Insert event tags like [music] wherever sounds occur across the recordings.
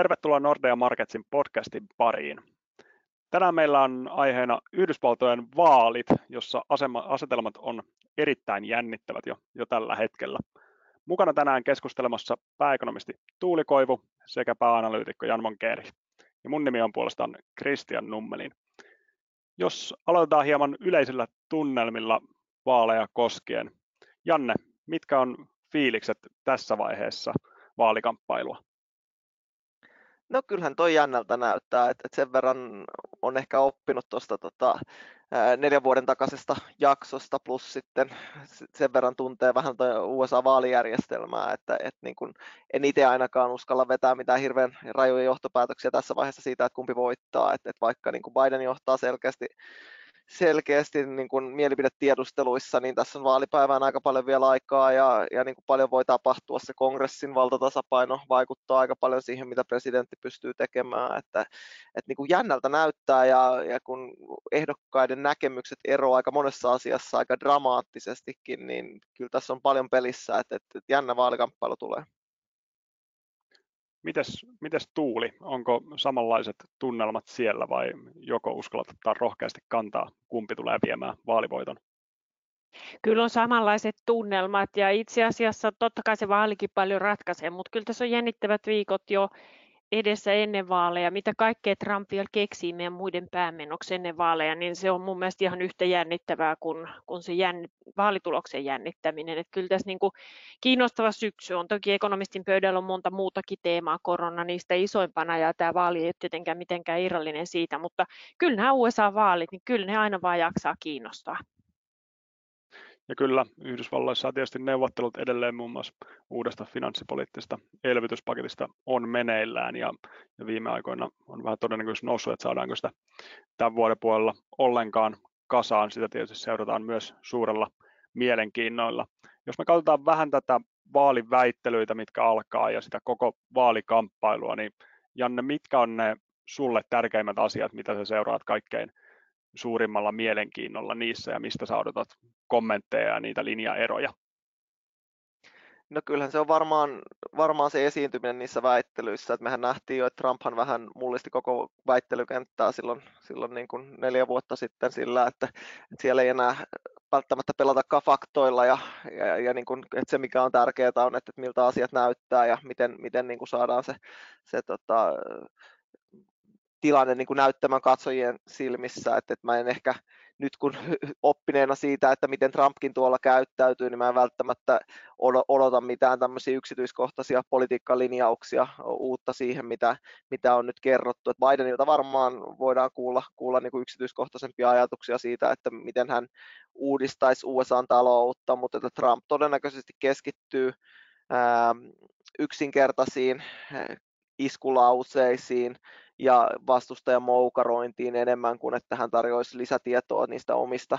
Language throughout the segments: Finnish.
Tervetuloa Nordea Marketsin podcastin pariin. Tänään meillä on aiheena Yhdysvaltojen vaalit, jossa asema, asetelmat on erittäin jännittävät jo, jo tällä hetkellä. Mukana tänään keskustelemassa pääekonomisti Tuuli Koivu sekä pääanalyytikko Jan Monkeri. Ja mun nimi on puolestaan Christian Nummelin. Jos aloitetaan hieman yleisillä tunnelmilla vaaleja koskien. Janne, mitkä on fiilikset tässä vaiheessa vaalikamppailua? No kyllähän toi jännältä näyttää, että, että sen verran on ehkä oppinut tuosta tota, neljän vuoden takaisesta jaksosta, plus sitten sen verran tuntee vähän USA-vaalijärjestelmää, että, että niin kun en itse ainakaan uskalla vetää mitään hirveän rajoja johtopäätöksiä tässä vaiheessa siitä, että kumpi voittaa, että, että vaikka niin Biden johtaa selkeästi selkeästi niin kuin mielipidetiedusteluissa, niin tässä on vaalipäivään aika paljon vielä aikaa ja, ja niin kuin paljon voi tapahtua. Se kongressin valtatasapaino vaikuttaa aika paljon siihen, mitä presidentti pystyy tekemään. Että, että niin kuin jännältä näyttää ja, ja kun ehdokkaiden näkemykset eroavat aika monessa asiassa aika dramaattisestikin, niin kyllä tässä on paljon pelissä, että, että, jännä vaalikamppailu tulee. Mites, mites Tuuli, onko samanlaiset tunnelmat siellä vai joko uskallat ottaa rohkeasti kantaa, kumpi tulee viemään vaalivoiton? Kyllä on samanlaiset tunnelmat ja itse asiassa totta kai se vaalikin paljon ratkaisee, mutta kyllä tässä on jännittävät viikot jo edessä ennen vaaleja, mitä kaikkea Trump vielä keksii meidän muiden päämenoksi ennen vaaleja, niin se on mun mielestä ihan yhtä jännittävää kuin, kuin se jänn, vaalituloksen jännittäminen. Että kyllä tässä niin kuin kiinnostava syksy on. Toki ekonomistin pöydällä on monta muutakin teemaa, korona niistä isoimpana ja tämä vaali ei ole tietenkään mitenkään irrallinen siitä, mutta kyllä nämä USA-vaalit, niin kyllä ne aina vaan jaksaa kiinnostaa. Ja kyllä Yhdysvalloissa tietysti neuvottelut edelleen muun muassa uudesta finanssipoliittisesta elvytyspaketista on meneillään ja, ja viime aikoina on vähän todennäköisesti noussut, että saadaanko sitä tämän vuoden puolella ollenkaan kasaan. Sitä tietysti seurataan myös suurella mielenkiinnoilla. Jos me katsotaan vähän tätä vaaliväittelyitä, mitkä alkaa ja sitä koko vaalikamppailua, niin Janne, mitkä on ne sulle tärkeimmät asiat, mitä sä seuraat kaikkein suurimmalla mielenkiinnolla niissä ja mistä sä odotat kommentteja ja niitä linjaeroja? No kyllähän se on varmaan, varmaan se esiintyminen niissä väittelyissä, että mehän nähtiin jo, että Trumphan vähän mullisti koko väittelykenttää silloin, silloin niin kuin neljä vuotta sitten sillä, että, että siellä ei enää välttämättä pelata faktoilla ja, ja, ja niin kuin, että se mikä on tärkeää on, että, että miltä asiat näyttää ja miten, miten niin kuin saadaan se, se tota, tilanne niin kuin näyttämään katsojien silmissä, että, että mä en ehkä nyt kun [laughs] oppineena siitä, että miten Trumpkin tuolla käyttäytyy, niin mä en välttämättä odota mitään tämmöisiä yksityiskohtaisia politiikkalinjauksia uutta siihen, mitä, mitä on nyt kerrottu. Että Bidenilta varmaan voidaan kuulla, kuulla niin kuin yksityiskohtaisempia ajatuksia siitä, että miten hän uudistaisi USA-taloutta, mutta että Trump todennäköisesti keskittyy ää, yksinkertaisiin iskulauseisiin, ja vastustajan moukarointiin enemmän kuin että hän tarjoaisi lisätietoa niistä omista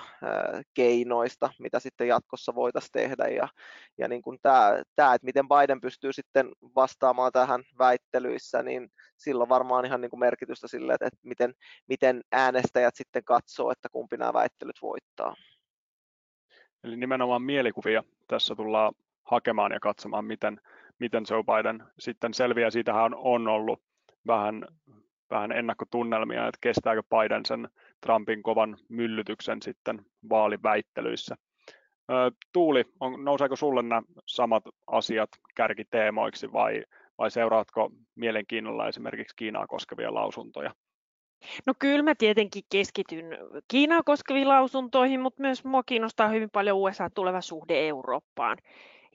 keinoista, mitä sitten jatkossa voitaisiin tehdä. Ja, ja niin kuin tämä, tämä, että miten Biden pystyy sitten vastaamaan tähän väittelyissä, niin silloin varmaan ihan niin kuin merkitystä sille, että, että miten, miten äänestäjät sitten katsoo, että kumpi nämä väittelyt voittaa. Eli nimenomaan mielikuvia tässä tullaan hakemaan ja katsomaan, miten, miten Joe Biden sitten selviää. Siitähän on ollut vähän vähän ennakkotunnelmia, että kestääkö Biden sen Trumpin kovan myllytyksen sitten vaaliväittelyissä. Tuuli, on, nouseeko sulle nämä samat asiat kärkiteemoiksi vai, vai seuraatko mielenkiinnolla esimerkiksi Kiinaa koskevia lausuntoja? No kyllä mä tietenkin keskityn Kiinaa koskeviin lausuntoihin, mutta myös mua kiinnostaa hyvin paljon USA tuleva suhde Eurooppaan.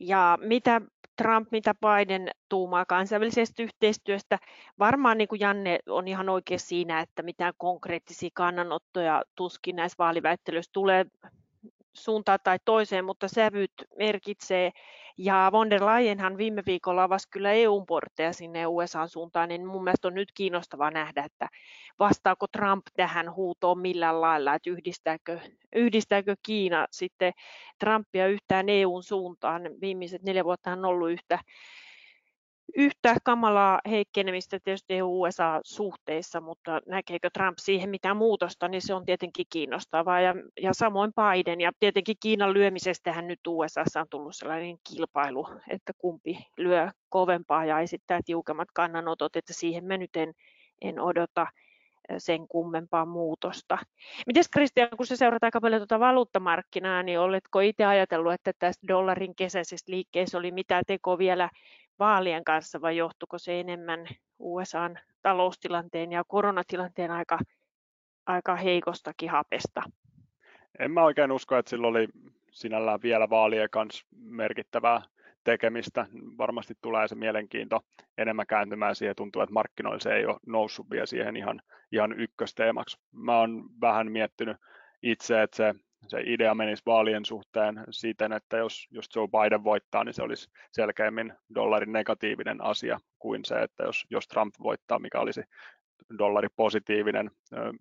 Ja mitä Trump, mitä Biden tuumaa kansainvälisestä yhteistyöstä. Varmaan niin kuin Janne on ihan oikein siinä, että mitään konkreettisia kannanottoja tuskin näissä vaaliväittelyissä tulee suuntaan tai toiseen, mutta sävyt merkitsee. Ja von der Leyenhan viime viikolla avasi kyllä EU-portteja sinne USA-suuntaan, niin mun mielestä on nyt kiinnostavaa nähdä, että vastaako Trump tähän huutoon millään lailla, että yhdistääkö, yhdistääkö Kiina sitten Trumpia yhtään EUn suuntaan. Viimeiset neljä vuotta on ollut yhtä yhtä kamalaa heikkenemistä tietysti EU-USA-suhteissa, mutta näkeekö Trump siihen mitään muutosta, niin se on tietenkin kiinnostavaa. Ja, ja samoin Biden, ja tietenkin Kiinan lyömisestähän nyt USAssa on tullut sellainen kilpailu, että kumpi lyö kovempaa ja esittää tiukemmat kannanotot, että siihen me nyt en, en odota sen kummempaa muutosta. Miten Kristian, kun se seuraat aika paljon tuota valuuttamarkkinaa, niin oletko itse ajatellut, että tästä dollarin kesäisestä liikkeessä oli mitä teko vielä vaalien kanssa vai johtuiko se enemmän USAn taloustilanteen ja koronatilanteen aika, aika heikostakin hapesta? En mä oikein usko, että sillä oli sinällään vielä vaalien kanssa merkittävää tekemistä. Varmasti tulee se mielenkiinto enemmän kääntymään siihen. Tuntuu, että markkinoilla se ei ole noussut vielä siihen ihan, ihan ykkösteemaksi. Mä oon vähän miettinyt itse, että se se idea menisi vaalien suhteen siten, että jos, jos Joe Biden voittaa, niin se olisi selkeämmin dollarin negatiivinen asia kuin se, että jos, jos Trump voittaa, mikä olisi dollari positiivinen,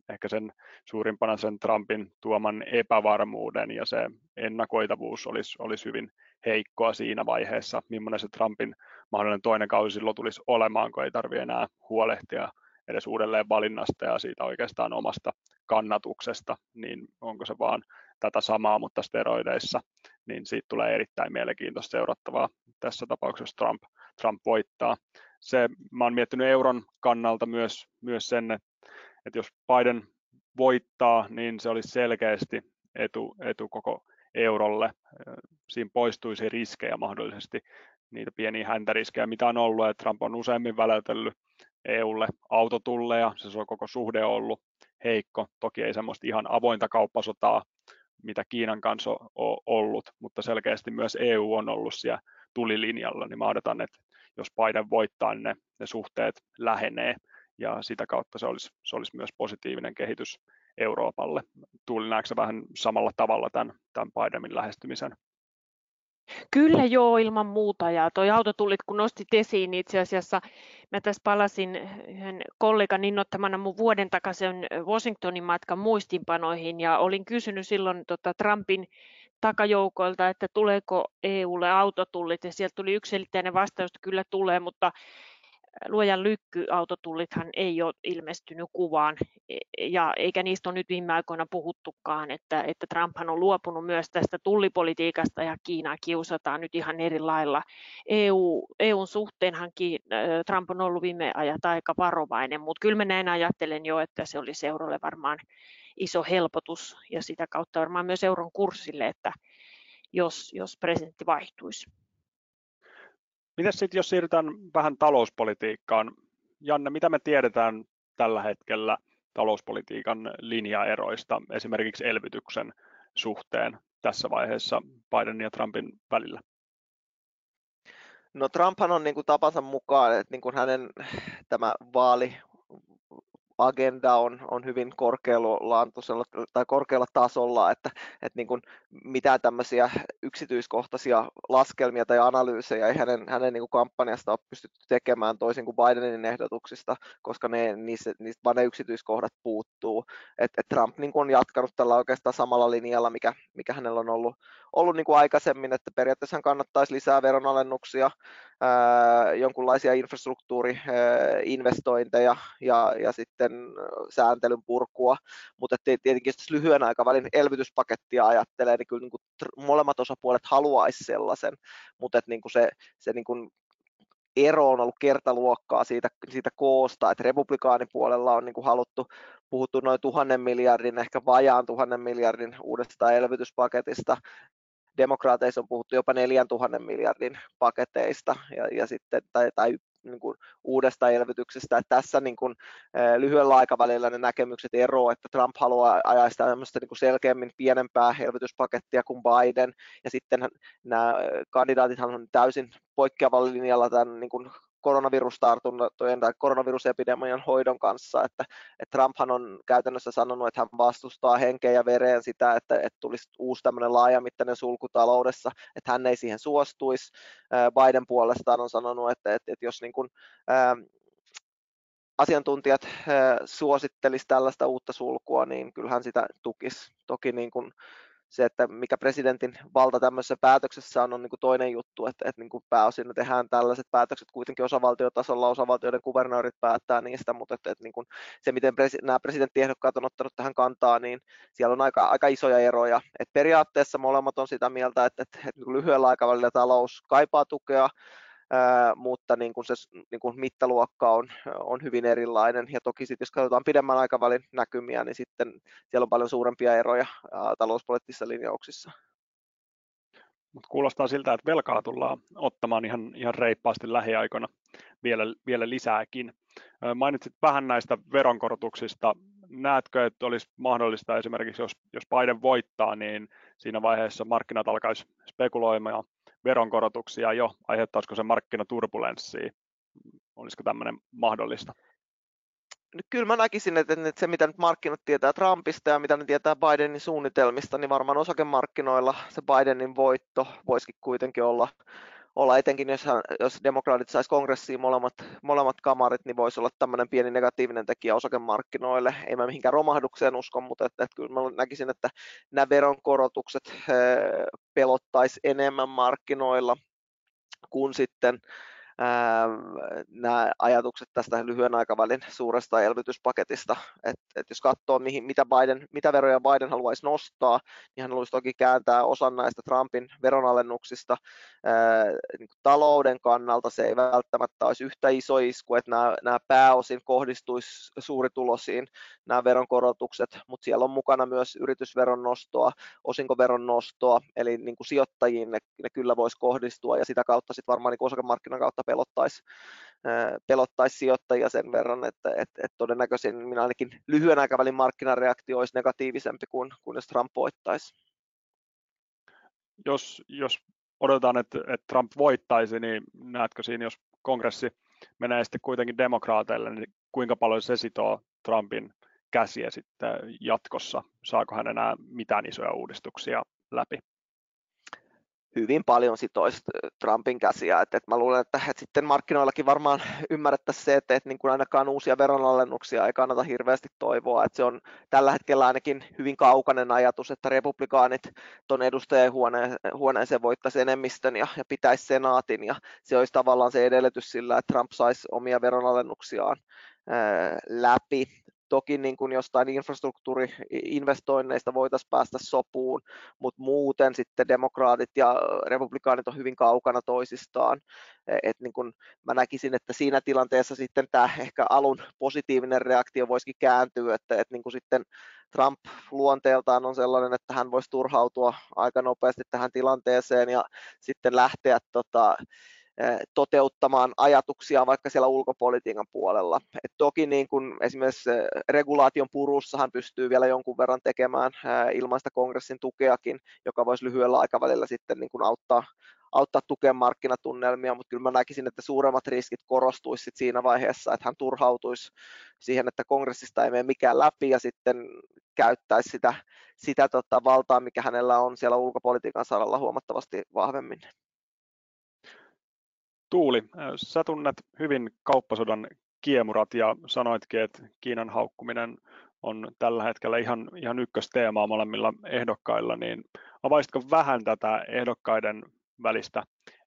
ehkä sen suurimpana sen Trumpin tuoman epävarmuuden ja se ennakoitavuus olisi, olisi hyvin heikkoa siinä vaiheessa, millainen se Trumpin mahdollinen toinen kausi silloin tulisi olemaan, kun ei tarvitse enää huolehtia edes uudelleen valinnasta ja siitä oikeastaan omasta kannatuksesta, niin onko se vaan tätä samaa, mutta steroideissa, niin siitä tulee erittäin mielenkiintoista seurattavaa tässä tapauksessa Trump, Trump voittaa. Se, mä olen miettinyt euron kannalta myös, myös sen, että, että jos Biden voittaa, niin se olisi selkeästi etu, etu koko eurolle. Siinä poistuisi riskejä mahdollisesti, niitä pieniä häntäriskejä, mitä on ollut, että Trump on useammin väläytellyt EUlle autotulleja, se on koko suhde ollut heikko. Toki ei semmoista ihan avointa kauppasotaa mitä Kiinan kanssa on ollut, mutta selkeästi myös EU on ollut siellä tulilinjalla, niin mä odotan, että jos Biden voittaa, niin ne, ne suhteet lähenee ja sitä kautta se olisi, se olisi myös positiivinen kehitys Euroopalle. Tuuli näetkö vähän samalla tavalla tämän, tämän Bidenin lähestymisen? Kyllä joo, ilman muuta. Ja tuo autotullit, kun nostit esiin, niin itse asiassa mä tässä palasin yhden kollegan innoittamana mun vuoden takaisin Washingtonin matkan muistinpanoihin ja olin kysynyt silloin tota Trumpin takajoukoilta, että tuleeko EUlle autotullit ja sieltä tuli yksiselitteinen vastaus, että kyllä tulee, mutta luojan lykkyautotulithan ei ole ilmestynyt kuvaan, e, ja eikä niistä ole nyt viime aikoina puhuttukaan, että, että Trumphan on luopunut myös tästä tullipolitiikasta ja Kiinaa kiusataan nyt ihan eri lailla. EU, EUn suhteenhan Trump on ollut viime ajat aika varovainen, mutta kyllä mä näin ajattelen jo, että se oli eurolle varmaan iso helpotus ja sitä kautta varmaan myös euron kurssille, että jos, jos presidentti vaihtuisi. Miten sitten, jos siirrytään vähän talouspolitiikkaan? Janne, mitä me tiedetään tällä hetkellä talouspolitiikan linjaeroista, esimerkiksi elvytyksen suhteen tässä vaiheessa Bidenin ja Trumpin välillä? No Trumphan on niin kuin tapansa mukaan, että niin kuin hänen tämä vaali agenda on, on hyvin korkealla, tai korkealla tasolla, että, että niin kuin mitään tämmöisiä yksityiskohtaisia laskelmia tai analyysejä ei hänen, hänen niin kuin kampanjasta ole pystytty tekemään toisin kuin Bidenin ehdotuksista, koska ne, niistä, niistä vaan ne yksityiskohdat puuttuu. Et, et Trump niin kuin on jatkanut tällä oikeastaan samalla linjalla, mikä, mikä hänellä on ollut, ollut niin kuin aikaisemmin, että periaatteessa kannattaisi lisää veronalennuksia, jonkunlaisia infrastruktuuriinvestointeja ja, ja sitten sääntelyn purkua, mutta tietenkin jos lyhyen aikavälin elvytyspakettia ajattelee, niin kyllä niin kuin molemmat osapuolet haluaisi sellaisen, mutta että niin kuin se, se niin kuin ero on ollut kertaluokkaa siitä, siitä koosta, että republikaanipuolella on niin kuin haluttu, puhuttu noin tuhannen miljardin, ehkä vajaan tuhannen miljardin uudesta elvytyspaketista, demokraateissa on puhuttu jopa 4000 miljardin paketeista ja, ja sitten, tai, tai niin kuin uudesta elvytyksestä. Että tässä niin kuin, lyhyellä aikavälillä ne näkemykset eroavat, että Trump haluaa ajaa sitä niin kuin selkeämmin pienempää elvytyspakettia kuin Biden, ja sitten nämä kandidaatithan on täysin poikkeavalla linjalla tämän niin kuin koronavirustartuntojen tai koronavirusepidemian hoidon kanssa, että, että Trumphan on käytännössä sanonut, että hän vastustaa henkeä ja vereen sitä, että, että tulisi uusi tämmöinen laajamittainen sulku taloudessa, että hän ei siihen suostuisi. Biden puolestaan on sanonut, että, että, että jos niin kuin, ää, asiantuntijat suosittelisi tällaista uutta sulkua, niin kyllähän sitä tukisi. Toki niin kuin se, että mikä presidentin valta tämmöisessä päätöksessä on, on niin kuin toinen juttu, että, että niin kuin pääosin tehdään tällaiset päätökset kuitenkin osavaltiotasolla, osavaltioiden kuvernöörit päättää niistä, mutta että, että niin kuin se, miten presi, nämä presidenttiehdokkaat on ottanut tähän kantaa, niin siellä on aika, aika isoja eroja. Et periaatteessa molemmat on sitä mieltä, että, että, että niin lyhyellä aikavälillä talous kaipaa tukea, mutta niin kuin se niin kuin mittaluokka on, on hyvin erilainen. Ja toki sitten jos katsotaan pidemmän aikavälin näkymiä, niin sitten siellä on paljon suurempia eroja talouspoliittisissa linjauksissa. Mutta kuulostaa siltä, että velkaa tullaan ottamaan ihan, ihan reippaasti lähiaikoina vielä, vielä lisääkin. Mainitsit vähän näistä veronkorotuksista. Näetkö, että olisi mahdollista esimerkiksi, jos, jos Biden voittaa, niin siinä vaiheessa markkinat alkaisi spekuloimaan veronkorotuksia jo, aiheuttaisiko se markkinaturbulenssia? Olisiko tämmöinen mahdollista? Kyllä mä näkisin, että, se mitä nyt markkinat tietää Trumpista ja mitä ne tietää Bidenin suunnitelmista, niin varmaan osakemarkkinoilla se Bidenin voitto voisikin kuitenkin olla olla, etenkin jos, jos demokraatit saisi kongressiin molemmat, molemmat kamarit, niin voisi olla tämmöinen pieni negatiivinen tekijä osakemarkkinoille. Ei mä mihinkään romahdukseen usko, mutta että, että kyllä mä näkisin, että nämä veronkorotukset pelottaisi enemmän markkinoilla kuin sitten nämä ajatukset tästä lyhyen aikavälin suuresta elvytyspaketista. Et, et jos katsoo, mihin, mitä, Biden, mitä veroja Biden haluaisi nostaa, niin hän haluaisi toki kääntää osan näistä Trumpin veronalennuksista. Ää, niin talouden kannalta se ei välttämättä olisi yhtä iso isku, että nämä, nämä pääosin kohdistuisi suuritulosiin nämä veronkorotukset, mutta siellä on mukana myös yritysveron nostoa, osinkoveron nostoa, eli niin kuin sijoittajiin ne, ne kyllä voisi kohdistua ja sitä kautta sitten varmaan niin osakemarkkinan kautta pelottaisi, pelottaisi sijoittajia sen verran, että, että, että todennäköisin minä ainakin lyhyen aikavälin markkinareaktio olisi negatiivisempi kuin, kuin jos Trump voittaisi. Jos, jos odotetaan, että, että Trump voittaisi, niin näetkö siinä, jos kongressi menee sitten kuitenkin demokraateille, niin kuinka paljon se sitoo Trumpin käsiä sitten jatkossa? Saako hän enää mitään isoja uudistuksia läpi? hyvin paljon sitoisi Trumpin käsiä. Et, et mä luulen, että, et sitten markkinoillakin varmaan ymmärrettäisiin se, että et niin kuin ainakaan uusia veronalennuksia ei kannata hirveästi toivoa. Et se on tällä hetkellä ainakin hyvin kaukainen ajatus, että republikaanit tuon edustajahuoneeseen voittaisi enemmistön ja, ja pitäisi senaatin. Ja se olisi tavallaan se edellytys sillä, että Trump saisi omia veronalennuksiaan läpi. Toki niin kuin jostain infrastruktuuriinvestoinneista voitaisiin päästä sopuun, mutta muuten sitten demokraatit ja republikaanit on hyvin kaukana toisistaan. E, et niin kuin mä näkisin, että siinä tilanteessa sitten tämä ehkä alun positiivinen reaktio voisikin kääntyä, että, että niin kuin sitten Trump luonteeltaan on sellainen, että hän voisi turhautua aika nopeasti tähän tilanteeseen ja sitten lähteä tota, toteuttamaan ajatuksia vaikka siellä ulkopolitiikan puolella. Et toki niin kun esimerkiksi regulaation purussahan pystyy vielä jonkun verran tekemään ilmaista kongressin tukeakin, joka voisi lyhyellä aikavälillä sitten niin kun auttaa, auttaa tukea markkinatunnelmia, mutta kyllä mä näkisin, että suuremmat riskit korostuisivat siinä vaiheessa, että hän turhautuisi siihen, että kongressista ei mene mikään läpi ja sitten käyttäisi sitä, sitä tota valtaa, mikä hänellä on siellä ulkopolitiikan saralla huomattavasti vahvemmin. Tuuli, sä tunnet hyvin kauppasodan kiemurat ja sanoitkin, että Kiinan haukkuminen on tällä hetkellä ihan, ihan ykkösteemaa molemmilla ehdokkailla, niin avaisitko vähän tätä ehdokkaiden välistä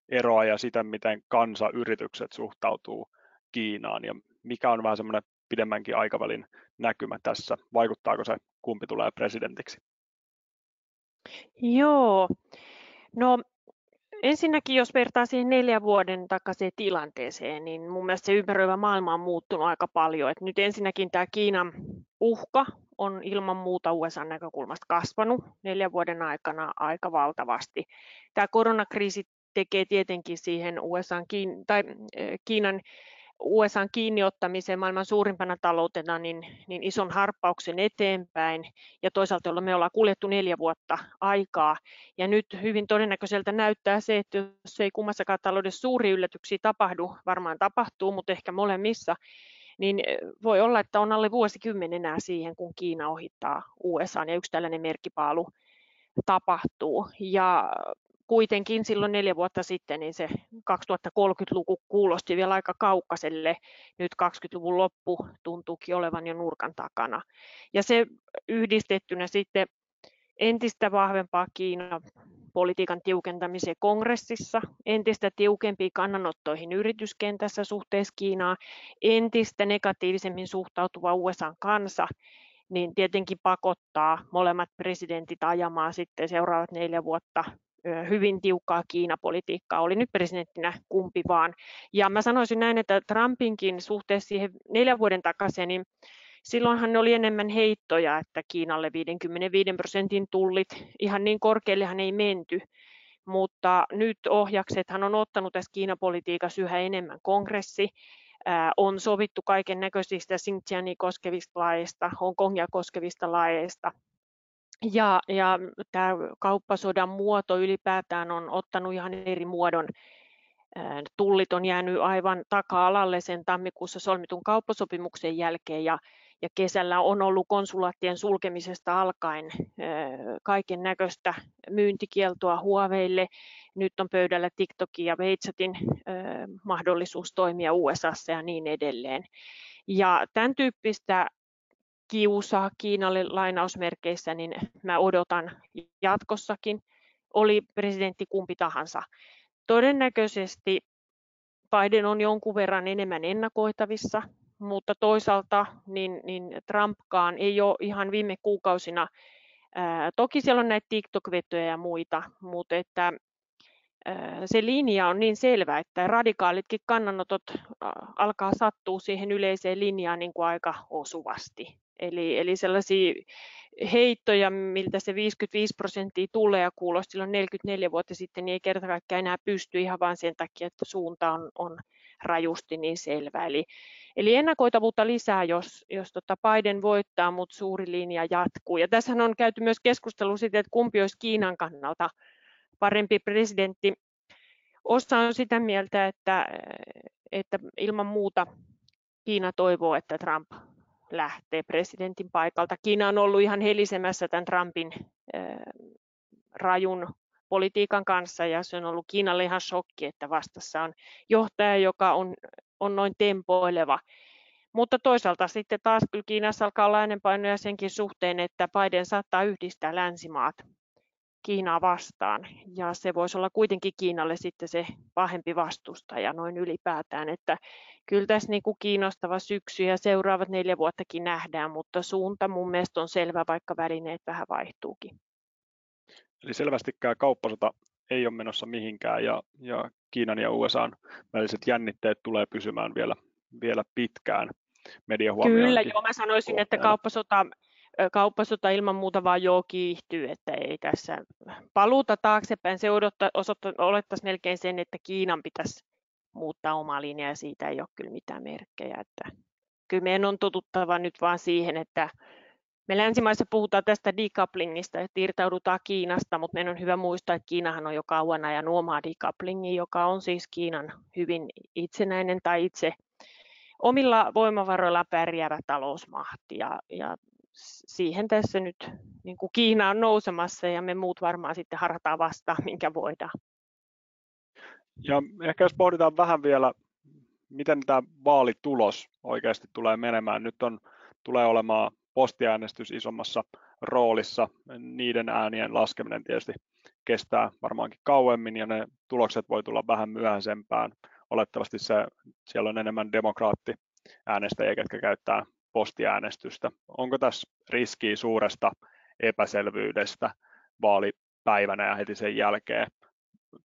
eroa ja sitä, miten kansayritykset suhtautuu Kiinaan? Ja mikä on vähän semmoinen pidemmänkin aikavälin näkymä tässä, vaikuttaako se kumpi tulee presidentiksi? Joo, no Ensinnäkin, jos vertaa siihen neljän vuoden takaisin tilanteeseen, niin mun mielestä se ympäröivä maailma on muuttunut aika paljon. Et nyt ensinnäkin tämä Kiinan uhka on ilman muuta USA näkökulmasta kasvanut neljän vuoden aikana aika valtavasti. Tämä koronakriisi tekee tietenkin siihen USA tai Kiinan USAn kiinniottamiseen maailman suurimpana taloutena niin, niin ison harppauksen eteenpäin. Ja toisaalta jolla me ollaan kuljettu neljä vuotta aikaa. Ja nyt hyvin todennäköiseltä näyttää se, että jos ei kummassakaan taloudessa suuri yllätyksiä tapahdu, varmaan tapahtuu, mutta ehkä molemmissa, niin voi olla, että on alle vuosikymmen enää siihen, kun Kiina ohittaa USA ja yksi tällainen merkkipaalu tapahtuu. Ja kuitenkin silloin neljä vuotta sitten niin se 2030-luku kuulosti vielä aika kaukaiselle. Nyt 20-luvun loppu tuntuukin olevan jo nurkan takana. Ja se yhdistettynä sitten entistä vahvempaa Kiinan politiikan tiukentamiseen kongressissa, entistä tiukempiin kannanottoihin yrityskentässä suhteessa Kiinaan, entistä negatiivisemmin suhtautuva USA kansa, niin tietenkin pakottaa molemmat presidentit ajamaan sitten seuraavat neljä vuotta hyvin tiukkaa Kiinapolitiikkaa, oli nyt presidenttinä kumpi vaan. Ja mä sanoisin näin, että Trumpinkin suhteessa siihen neljän vuoden takaisin, niin silloinhan ne oli enemmän heittoja, että Kiinalle 55 prosentin tullit, ihan niin korkeallehan ei menty, mutta nyt ohjaksethan on ottanut tässä Kiinapolitiikassa yhä enemmän kongressi, on sovittu kaiken näköisistä Xinjiangin koskevista laeista, Hongkongia koskevista laeista, ja, ja tämä kauppasodan muoto ylipäätään on ottanut ihan eri muodon. Tullit on jäänyt aivan taka-alalle sen tammikuussa solmitun kauppasopimuksen jälkeen ja, ja kesällä on ollut konsulaattien sulkemisesta alkaen kaiken näköistä myyntikieltoa Huaweille. Nyt on pöydällä TikTokin ja WeChatin mahdollisuus toimia USAssa ja niin edelleen. Ja tämän tyyppistä kiusaa Kiinalle lainausmerkeissä, niin mä odotan jatkossakin, oli presidentti kumpi tahansa. Todennäköisesti Biden on jonkun verran enemmän ennakoitavissa, mutta toisaalta niin, niin Trumpkaan ei ole ihan viime kuukausina, ää, toki siellä on näitä TikTok-vetoja ja muita, mutta että ää, se linja on niin selvä, että radikaalitkin kannanotot ää, alkaa sattua siihen yleiseen linjaan niin kuin aika osuvasti. Eli, eli sellaisia heittoja, miltä se 55 prosenttia tulee ja kuulosti silloin 44 vuotta sitten, niin ei kerta kaikkiaan enää pysty ihan vain sen takia, että suunta on, on rajusti niin selvä. Eli, eli ennakoitavuutta lisää, jos, jos tota Biden voittaa, mutta suuri linja jatkuu. Ja tässä on käyty myös keskustelu siitä, että kumpi olisi Kiinan kannalta parempi presidentti. Osa on sitä mieltä, että, että ilman muuta Kiina toivoo, että Trump lähtee presidentin paikalta. Kiina on ollut ihan helisemässä tämän Trumpin rajun politiikan kanssa ja se on ollut Kiinalle ihan shokki, että vastassa on johtaja, joka on, on noin tempoileva. Mutta toisaalta sitten taas kyllä Kiinassa alkaa olla äänenpainoja senkin suhteen, että Biden saattaa yhdistää länsimaat Kiinaa vastaan. Ja se voisi olla kuitenkin Kiinalle sitten se pahempi vastustaja noin ylipäätään. Että kyllä tässä niin kuin kiinnostava syksy ja seuraavat neljä vuottakin nähdään, mutta suunta mun mielestä on selvä, vaikka välineet vähän vaihtuukin. Eli selvästikään kauppasota ei ole menossa mihinkään ja, ja Kiinan ja USA väliset jännitteet tulee pysymään vielä, vielä pitkään. Media Kyllä, joo, mä sanoisin, että kauppasota, kauppasota ilman muuta vaan joo kiihtyy, että ei tässä paluuta taaksepäin. Se odottaa, osoittaa, olettaisi melkein sen, että Kiinan pitäisi muuttaa omaa linjaa ja siitä ei ole kyllä mitään merkkejä. Että kyllä meidän on totuttava nyt vaan siihen, että me länsimaissa puhutaan tästä decouplingista, että irtaudutaan Kiinasta, mutta meidän on hyvä muistaa, että Kiinahan on jo kauan ajanut omaa decouplingia, joka on siis Kiinan hyvin itsenäinen tai itse omilla voimavaroilla pärjäävä talousmahti. Ja, ja siihen tässä nyt niin kuin Kiina on nousemassa ja me muut varmaan sitten harataan vastaan, minkä voidaan. Ja ehkä jos pohditaan vähän vielä, miten tämä vaalitulos oikeasti tulee menemään. Nyt on, tulee olemaan postiäänestys isommassa roolissa. Niiden äänien laskeminen tietysti kestää varmaankin kauemmin ja ne tulokset voi tulla vähän myöhäisempään. Olettavasti se, siellä on enemmän demokraatti äänestäjiä, jotka käyttää postiäänestystä. Onko tässä riskiä suuresta epäselvyydestä vaalipäivänä ja heti sen jälkeen?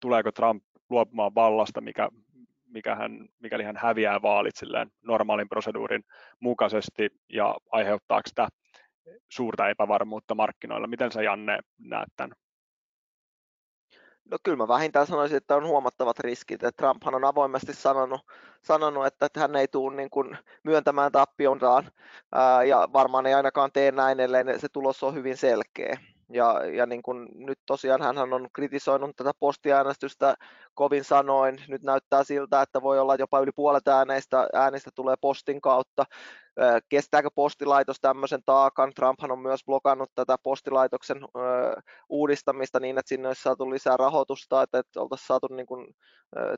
Tuleeko Trump luopumaan vallasta, mikä, mikä hän, mikäli hän häviää vaalit silleen normaalin proseduurin mukaisesti ja aiheuttaako sitä suurta epävarmuutta markkinoilla. Miten sä Janne näet tämän? No kyllä mä vähintään sanoisin, että on huomattavat riskit. Että Trumphan on avoimesti sanonut, sanonut että hän ei tule niin kuin myöntämään tappiontaan ja varmaan ei ainakaan tee näin, ellei se tulos on hyvin selkeä. Ja, ja niin kuin nyt tosiaan hän on kritisoinut tätä postiäänestystä kovin sanoin. Nyt näyttää siltä, että voi olla jopa yli puolet ääneistä, äänistä tulee postin kautta. Kestääkö postilaitos tämmöisen taakan? Trumphan on myös blokannut tätä postilaitoksen uudistamista niin, että sinne olisi saatu lisää rahoitusta, että, että oltaisiin saatu niin kuin,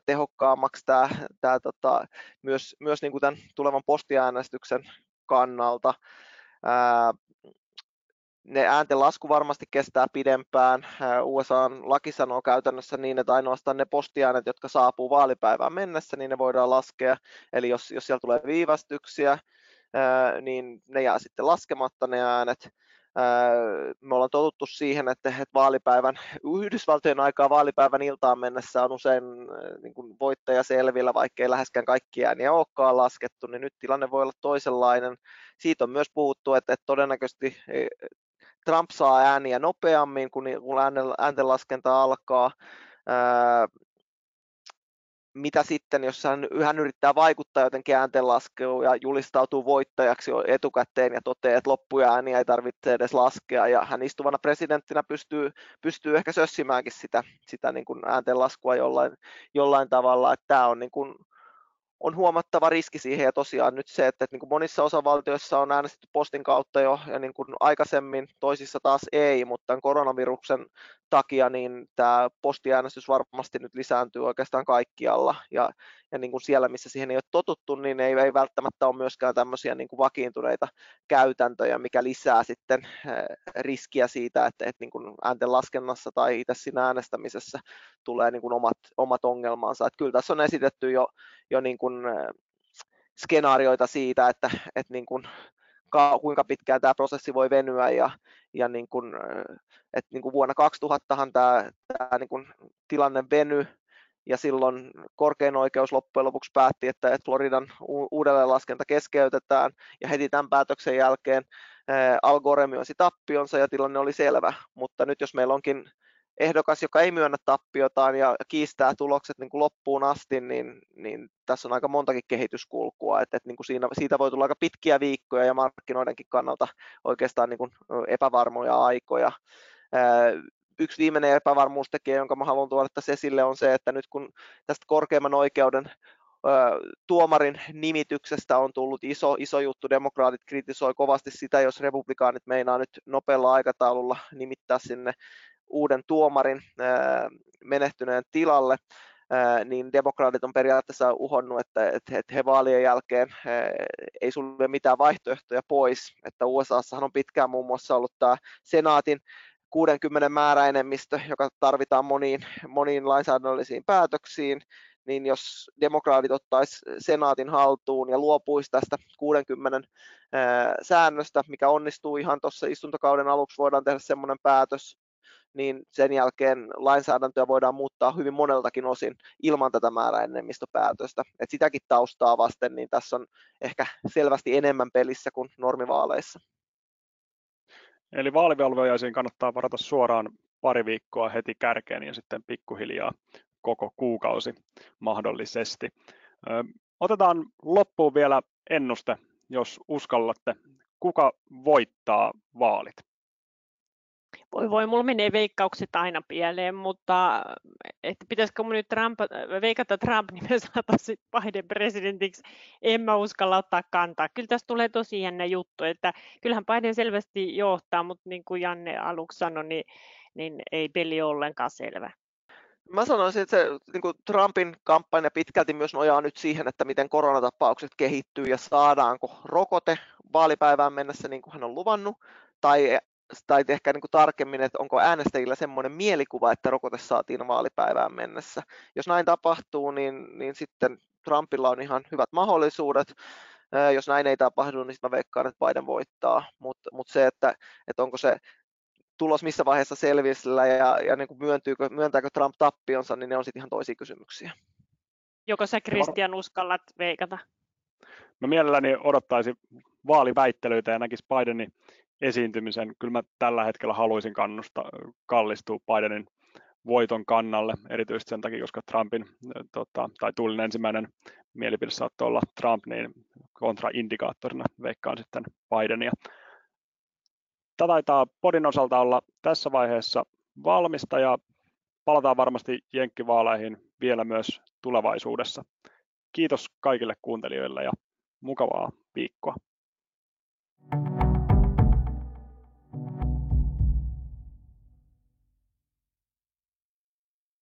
tehokkaammaksi tämä, tämä tota, myös, myös niin kuin tämän tulevan postiäänestyksen kannalta ne äänten lasku varmasti kestää pidempään. USA laki sanoo käytännössä niin, että ainoastaan ne postiäänet, jotka saapuu vaalipäivään mennessä, niin ne voidaan laskea. Eli jos, jos siellä tulee viivästyksiä, niin ne jää sitten laskematta ne äänet me ollaan totuttu siihen, että, vaalipäivän, Yhdysvaltojen aikaa vaalipäivän iltaan mennessä on usein niin kuin voittaja selvillä, vaikka ei läheskään kaikki ääniä olekaan laskettu, niin nyt tilanne voi olla toisenlainen. Siitä on myös puhuttu, että, että todennäköisesti Trump saa ääniä nopeammin, kun, kun ääntenlaskenta alkaa. Mitä sitten, jos hän, hän yrittää vaikuttaa jotenkin ääntenlaskeluun ja julistautuu voittajaksi etukäteen ja toteaa, että loppuja ääniä ei tarvitse edes laskea ja hän istuvana presidenttinä pystyy, pystyy ehkä sössimäänkin sitä, sitä niin kuin ääntenlaskua jollain, jollain tavalla, että tämä on niin kuin, on huomattava riski siihen ja tosiaan nyt se, että, että niin kuin monissa osavaltioissa on äänestetty postin kautta jo ja niin kuin aikaisemmin, toisissa taas ei, mutta tämän koronaviruksen takia niin tämä postiäänestys varmasti nyt lisääntyy oikeastaan kaikkialla ja, ja niin kuin siellä, missä siihen ei ole totuttu, niin ei, ei välttämättä ole myöskään tämmöisiä niin kuin vakiintuneita käytäntöjä, mikä lisää sitten eh, riskiä siitä, että, että niin kuin äänten laskennassa tai itse siinä äänestämisessä tulee niin kuin omat, omat ongelmansa. Että kyllä tässä on esitetty jo, jo niin kuin skenaarioita siitä, että, että niin kuin kuinka pitkään tämä prosessi voi venyä ja, ja niin kuin, että niin kuin vuonna 2000 tämä, tämä niin kuin tilanne veny ja silloin korkein oikeus loppujen lopuksi päätti, että Floridan uudelleenlaskenta keskeytetään ja heti tämän päätöksen jälkeen Al Gore myönsi tappionsa ja tilanne oli selvä, mutta nyt jos meillä onkin ehdokas, joka ei myönnä tappiotaan ja kiistää tulokset niin kuin loppuun asti, niin, niin tässä on aika montakin kehityskulkua, että, että niin kuin siinä, siitä voi tulla aika pitkiä viikkoja ja markkinoidenkin kannalta oikeastaan niin kuin epävarmoja aikoja. Yksi viimeinen epävarmuustekijä, jonka mä haluan tuoda tässä esille, on se, että nyt kun tästä korkeimman oikeuden tuomarin nimityksestä on tullut iso, iso juttu. Demokraatit kritisoi kovasti sitä, jos republikaanit meinaa nyt nopealla aikataululla nimittää sinne uuden tuomarin menehtyneen tilalle, niin demokraatit on periaatteessa uhonnut, että, he vaalien jälkeen ei sulle mitään vaihtoehtoja pois. Että USAssahan on pitkään muun muassa ollut tämä senaatin 60 määräenemmistö, joka tarvitaan moniin, moniin lainsäädännöllisiin päätöksiin, niin jos demokraatit ottaisi senaatin haltuun ja luopuisi tästä 60 säännöstä, mikä onnistuu ihan tuossa istuntokauden aluksi, voidaan tehdä semmoinen päätös, niin sen jälkeen lainsäädäntöä voidaan muuttaa hyvin moneltakin osin ilman tätä määräenemmistöpäätöstä. Et sitäkin taustaa vasten, niin tässä on ehkä selvästi enemmän pelissä kuin normivaaleissa. Eli vaalivelvojaisiin kannattaa varata suoraan pari viikkoa heti kärkeen ja sitten pikkuhiljaa koko kuukausi mahdollisesti. Otetaan loppuun vielä ennuste, jos uskallatte. Kuka voittaa vaalit? Voi voi, mulla menee veikkaukset aina pieleen, mutta että pitäisikö mun nyt Trump, veikata Trump, niin me saataisiin Biden presidentiksi, en mä uskalla ottaa kantaa. Kyllä tässä tulee tosi jännä juttu, että kyllähän Biden selvästi johtaa, mutta niin kuin Janne aluksi sanoi, niin, niin ei peli ollenkaan selvä. Mä sanoisin, että se niin kuin Trumpin kampanja pitkälti myös nojaa nyt siihen, että miten koronatapaukset kehittyy ja saadaanko rokote vaalipäivään mennessä niin kuin hän on luvannut, tai tai ehkä niin kuin tarkemmin, että onko äänestäjillä semmoinen mielikuva, että rokote saatiin vaalipäivään mennessä. Jos näin tapahtuu, niin, niin sitten Trumpilla on ihan hyvät mahdollisuudet. Jos näin ei tapahdu, niin sitten mä veikkaan, että Biden voittaa. Mutta mut se, että, että onko se tulos missä vaiheessa selvisellä ja, ja niin kuin myöntyykö, myöntääkö Trump tappionsa, niin ne on sitten ihan toisia kysymyksiä. Joko sä Christian uskallat veikata? Mä mielelläni odottaisin vaaliväittelyitä ja näkisi Bidenin esiintymisen. Kyllä mä tällä hetkellä haluaisin kannustaa, kallistua Bidenin voiton kannalle, erityisesti sen takia, koska Trumpin, tota, tai Tullin ensimmäinen mielipide saattoi olla Trump, niin kontraindikaattorina veikkaan sitten Bidenia. Tämä taitaa podin osalta olla tässä vaiheessa valmista ja palataan varmasti jenkkivaaleihin vielä myös tulevaisuudessa. Kiitos kaikille kuuntelijoille ja mukavaa viikkoa.